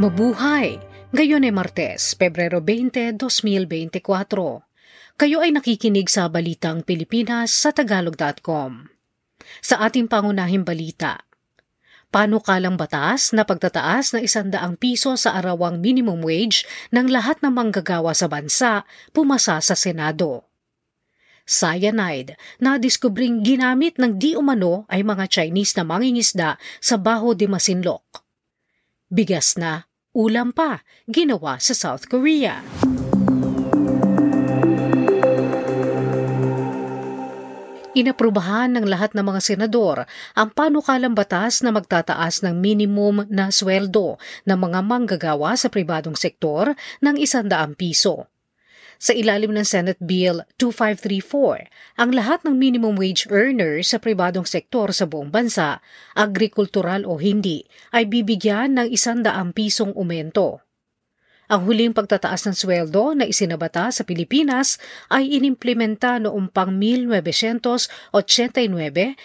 Mabuhay! Ngayon ay Martes, Pebrero 20, 2024. Kayo ay nakikinig sa Balitang Pilipinas sa Tagalog.com. Sa ating pangunahing balita, panukalang batas na pagtataas ng isandaang piso sa arawang minimum wage ng lahat ng manggagawa sa bansa pumasa sa Senado. Cyanide na diskubring ginamit ng di umano ay mga Chinese na mangingisda sa Baho de Masinloc. Bigas na, ulam pa, ginawa sa South Korea. Inaprubahan ng lahat ng mga senador ang panukalang batas na magtataas ng minimum na sweldo ng mga manggagawa sa pribadong sektor ng isandaang piso. Sa ilalim ng Senate Bill 2534, ang lahat ng minimum wage earners sa pribadong sektor sa buong bansa, agrikultural o hindi, ay bibigyan ng isandaang pisong umento. Ang huling pagtataas ng sweldo na isinabata sa Pilipinas ay inimplementa noong pang 1989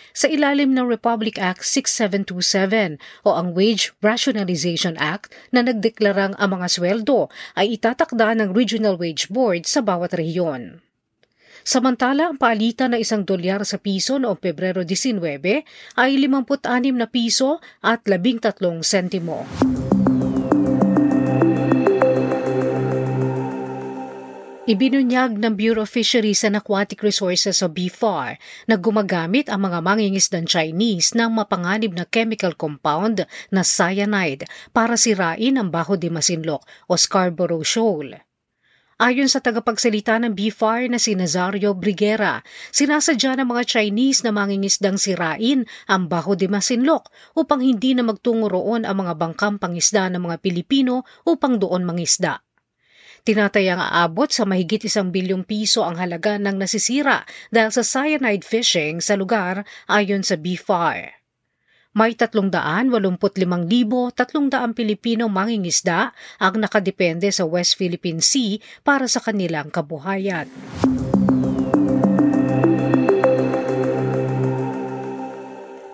sa ilalim ng Republic Act 6727 o ang Wage Rationalization Act na nagdeklarang ang mga sweldo ay itatakda ng Regional Wage Board sa bawat rehiyon. Samantala, ang palitan na isang dolyar sa piso noong Pebrero 19 ay 56 na piso at 13 sentimo. Ibinunyag ng Bureau of Fisheries and Aquatic Resources o BFAR na gumagamit ang mga mangingisdang Chinese ng mapanganib na chemical compound na cyanide para sirain ang Baho de Masinloc o Scarborough Shoal. Ayon sa tagapagsalita ng BFAR na si Nazario Briguera, sinasadya ng mga Chinese na mangingisdang sirain ang Baho de Masinloc upang hindi na magtungo roon ang mga bangkang pangisda ng mga Pilipino upang doon mangisda. Tinatayang aabot sa mahigit isang bilyong piso ang halaga ng nasisira dahil sa cyanide fishing sa lugar ayon sa BFAR. May 385,300 Pilipino mangingisda ang nakadepende sa West Philippine Sea para sa kanilang kabuhayan.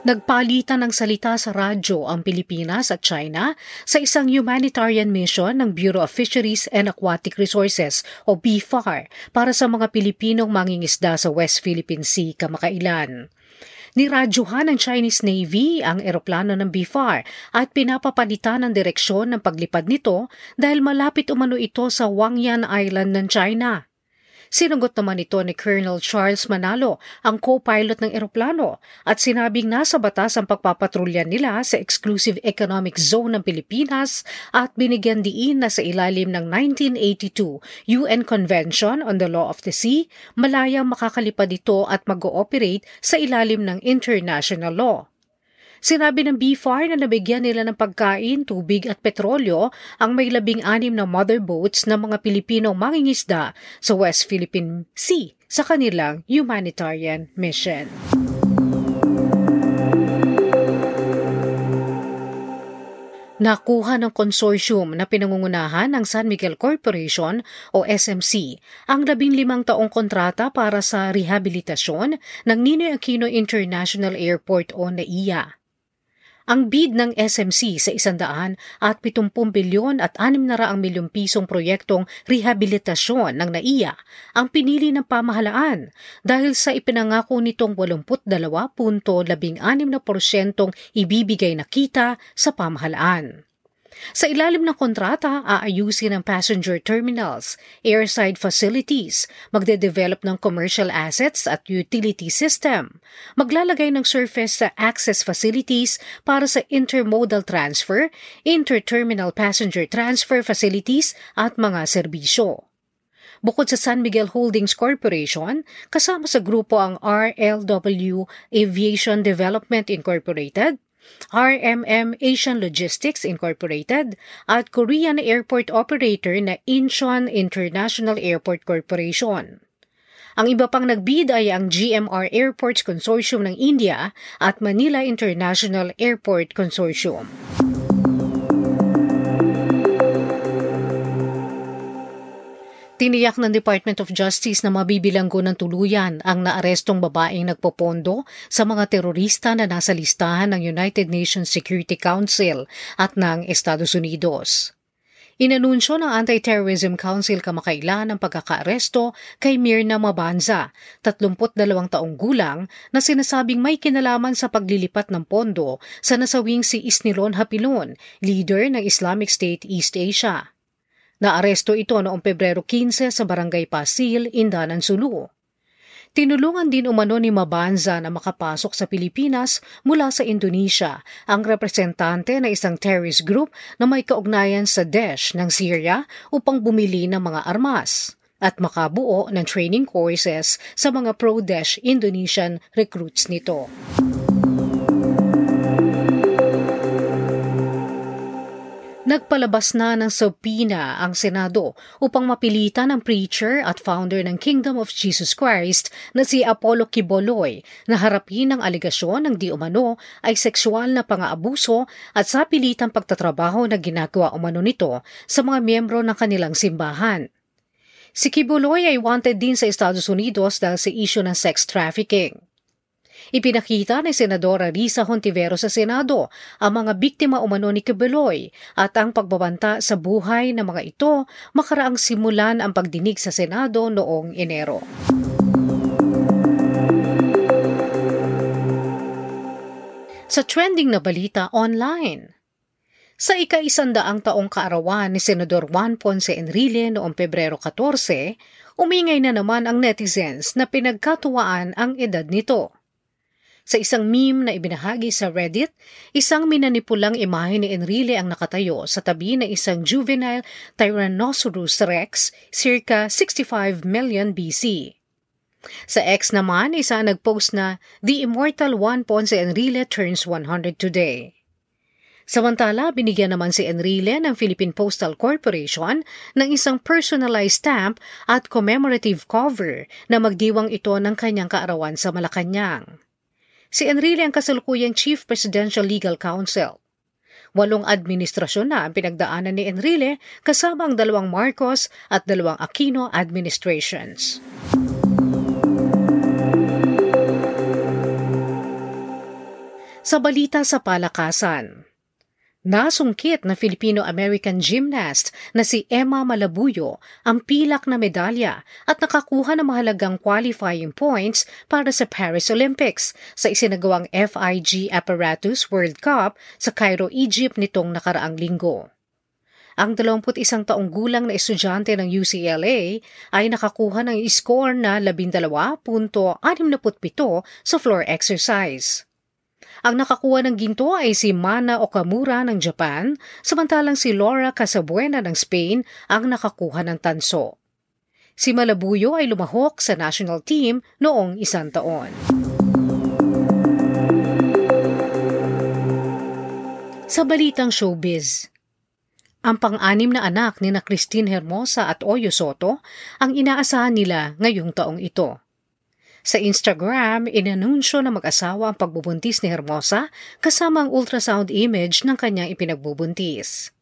Nagpalitan ng salita sa radyo ang Pilipinas at China sa isang humanitarian mission ng Bureau of Fisheries and Aquatic Resources o BFAR para sa mga Pilipinong mangingisda sa West Philippine Sea kamakailan. Niradyohan ng Chinese Navy ang eroplano ng BFAR at pinapapalitan ang direksyon ng paglipad nito dahil malapit umano ito sa Wangyan Island ng China. Sinagot naman ito ni Colonel Charles Manalo, ang co-pilot ng eroplano, at sinabing nasa batas ang pagpapatrolya nila sa Exclusive Economic Zone ng Pilipinas at binigyan diin na sa ilalim ng 1982 UN Convention on the Law of the Sea, malayang makakalipad ito at mag-ooperate sa ilalim ng international law. Sinabi ng BFAR na nabigyan nila ng pagkain, tubig at petrolyo ang may labing anim na mother boats ng mga Pilipinong mangingisda sa West Philippine Sea sa kanilang humanitarian mission. Nakuha ng konsorsyum na pinangungunahan ng San Miguel Corporation o SMC ang labing limang taong kontrata para sa rehabilitasyon ng Ninoy Aquino International Airport o NAIA. Ang bid ng SMC sa 100 at 70 bilyon at 600 milyong pisong proyektong rehabilitasyon ng NAIA ang pinili ng pamahalaan dahil sa ipinangako nitong 82.16% ibibigay na kita sa pamahalaan. Sa ilalim ng kontrata, aayusin ang passenger terminals, airside facilities, magde-develop ng commercial assets at utility system, maglalagay ng surface access facilities para sa intermodal transfer, interterminal passenger transfer facilities at mga serbisyo. Bukod sa San Miguel Holdings Corporation, kasama sa grupo ang RLW Aviation Development Incorporated, RMM Asian Logistics Incorporated at Korean airport operator na Incheon International Airport Corporation. Ang iba pang nagbid ay ang GMR Airports Consortium ng India at Manila International Airport Consortium. Tiniyak ng Department of Justice na mabibilanggo ng tuluyan ang naarestong babaeng nagpopondo sa mga terorista na nasa listahan ng United Nations Security Council at ng Estados Unidos. Inanunsyo ng Anti-Terrorism Council kamakailan ang pagkakaaresto kay Mirna Mabanza, 32 taong gulang, na sinasabing may kinalaman sa paglilipat ng pondo sa nasawing si Isnilon Hapilon, leader ng Islamic State East Asia. Naaresto ito noong Pebrero 15 sa Barangay Pasil, Indanan, Sulu. Tinulungan din umano ni Mabanza na makapasok sa Pilipinas mula sa Indonesia ang representante ng isang terrorist group na may kaugnayan sa Daesh ng Syria upang bumili ng mga armas at makabuo ng training courses sa mga pro-Daesh Indonesian recruits nito. Nagpalabas na ng subpoena ang Senado upang mapilitan ang preacher at founder ng Kingdom of Jesus Christ na si Apollo Kiboloy na harapin ang aligasyon ng di umano ay sexual na pang-aabuso at sa pilitang pagtatrabaho na ginagawa umano nito sa mga miyembro ng kanilang simbahan. Si Kiboloy ay wanted din sa Estados Unidos dahil sa issue ng sex trafficking. Ipinakita ni Senadora Risa Hontivero sa Senado ang mga biktima umano ni Kibeloy at ang pagbabanta sa buhay ng mga ito makaraang simulan ang pagdinig sa Senado noong Enero. Sa trending na balita online, sa ika-isandaang taong kaarawan ni Senador Juan Ponce Enrile noong Pebrero 14, umingay na naman ang netizens na pinagkatuwaan ang edad nito. Sa isang meme na ibinahagi sa Reddit, isang minanipulang imahe ni Enrile ang nakatayo sa tabi ng isang juvenile Tyrannosaurus rex circa 65 million BC. Sa X naman, isa nagpost na The Immortal Juan Ponce Enrile turns 100 today. Samantala, binigyan naman si Enrile ng Philippine Postal Corporation ng isang personalized stamp at commemorative cover na magdiwang ito ng kanyang kaarawan sa Malacanang. Si Enrile ang kasalukuyang Chief Presidential Legal Counsel. Walong administrasyon na ang pinagdaanan ni Enrile kasama ang dalawang Marcos at dalawang Aquino administrations. Sa balita sa palakasan, Nasungkit na Filipino-American gymnast na si Emma Malabuyo ang pilak na medalya at nakakuha ng mahalagang qualifying points para sa Paris Olympics sa isinagawang FIG Apparatus World Cup sa Cairo, Egypt nitong nakaraang linggo. Ang 21 taong gulang na estudyante ng UCLA ay nakakuha ng score na 12.67 sa floor exercise. Ang nakakuha ng ginto ay si Mana Okamura ng Japan, samantalang si Laura Casabuena ng Spain ang nakakuha ng tanso. Si Malabuyo ay lumahok sa national team noong isang taon. Sa balitang showbiz, ang pang-anim na anak ni na Christine Hermosa at Oyo Soto ang inaasahan nila ngayong taong ito. Sa Instagram, inanunsyo na mag-asawa ang pagbubuntis ni Hermosa kasama ang ultrasound image ng kanyang ipinagbubuntis.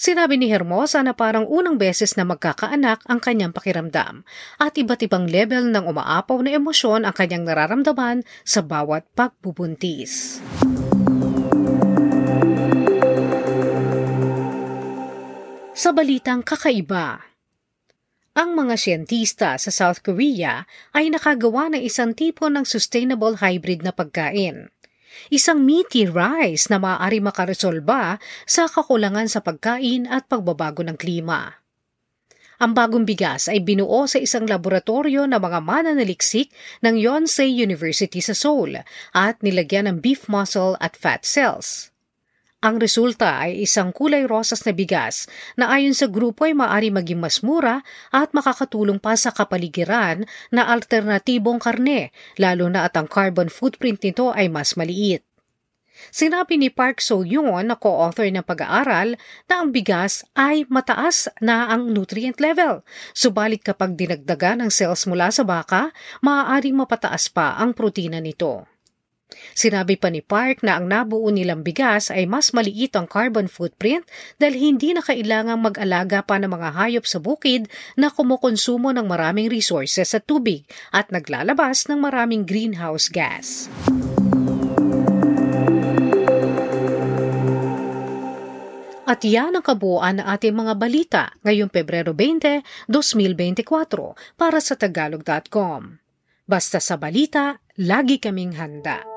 Sinabi ni Hermosa na parang unang beses na magkakaanak ang kanyang pakiramdam at iba't ibang level ng umaapaw na emosyon ang kanyang nararamdaman sa bawat pagbubuntis. Sa balitang kakaiba, ang mga siyentista sa South Korea ay nakagawa ng isang tipo ng sustainable hybrid na pagkain. Isang meaty rice na maaari makaresolba sa kakulangan sa pagkain at pagbabago ng klima. Ang bagong bigas ay binuo sa isang laboratorio ng mga mananaliksik ng Yonsei University sa Seoul at nilagyan ng beef muscle at fat cells. Ang resulta ay isang kulay rosas na bigas na ayon sa grupo ay maaari maging mas mura at makakatulong pa sa kapaligiran na alternatibong karne, lalo na at ang carbon footprint nito ay mas maliit. Sinabi ni Park So-yoon na co-author ng pag-aaral na ang bigas ay mataas na ang nutrient level. Subalit kapag dinagdagan ng cells mula sa baka, maaaring mapataas pa ang protina nito. Sinabi pa ni Park na ang nabuo nilang bigas ay mas maliit ang carbon footprint dahil hindi na kailangang mag-alaga pa ng mga hayop sa bukid na kumukonsumo ng maraming resources sa tubig at naglalabas ng maraming greenhouse gas. At yan ang kabuuan ng ating mga balita ngayong Pebrero 20, 2024 para sa Tagalog.com. Basta sa balita, lagi kaming handa.